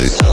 It's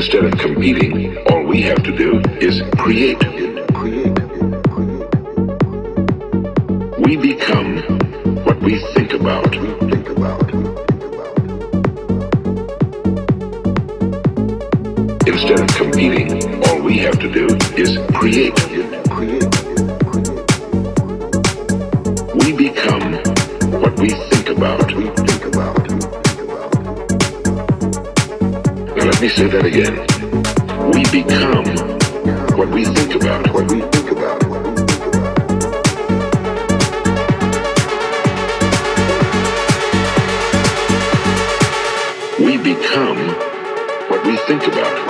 Instead of competing, all we have to do is create. We become what we think about. Instead of competing, all we have to do is create. say that again. We become what we think about, what we think about. We become what we think about.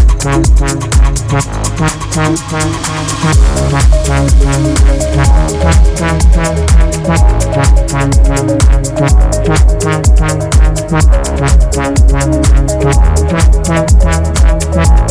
Thank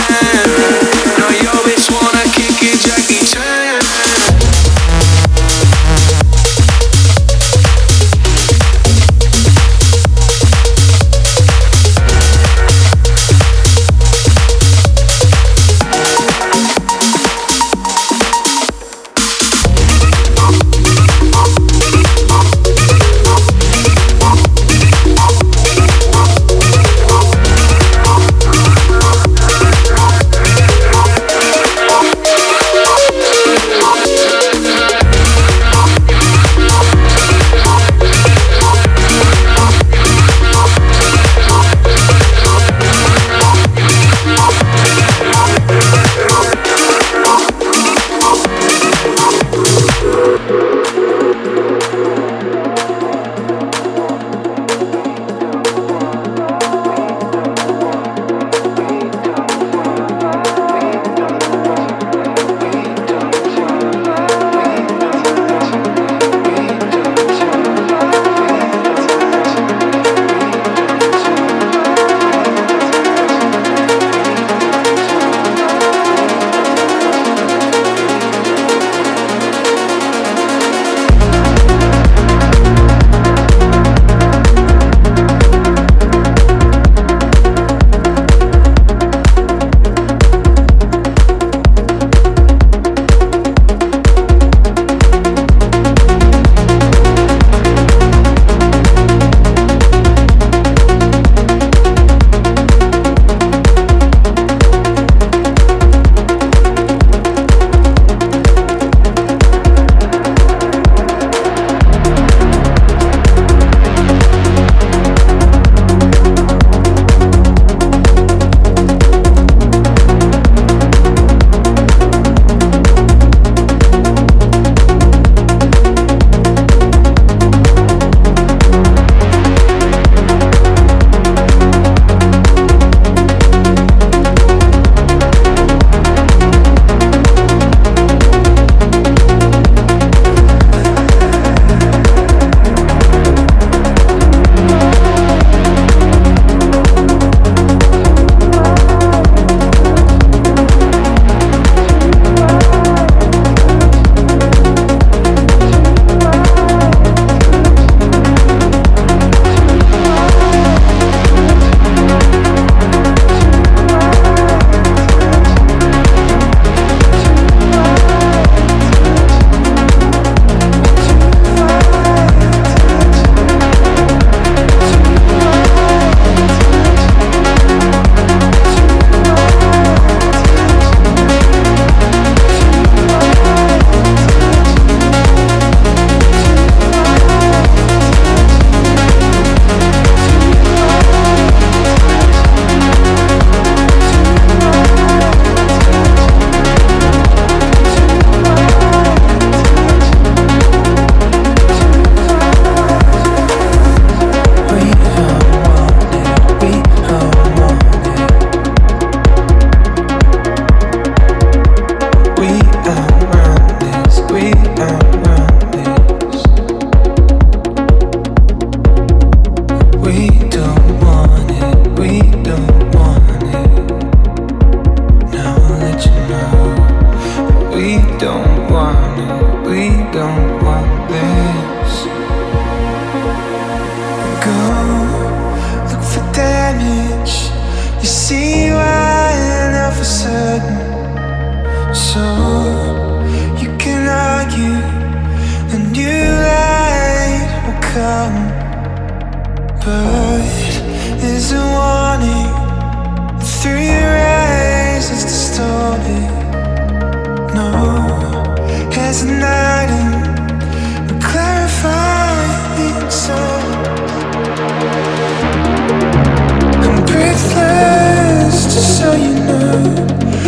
I'm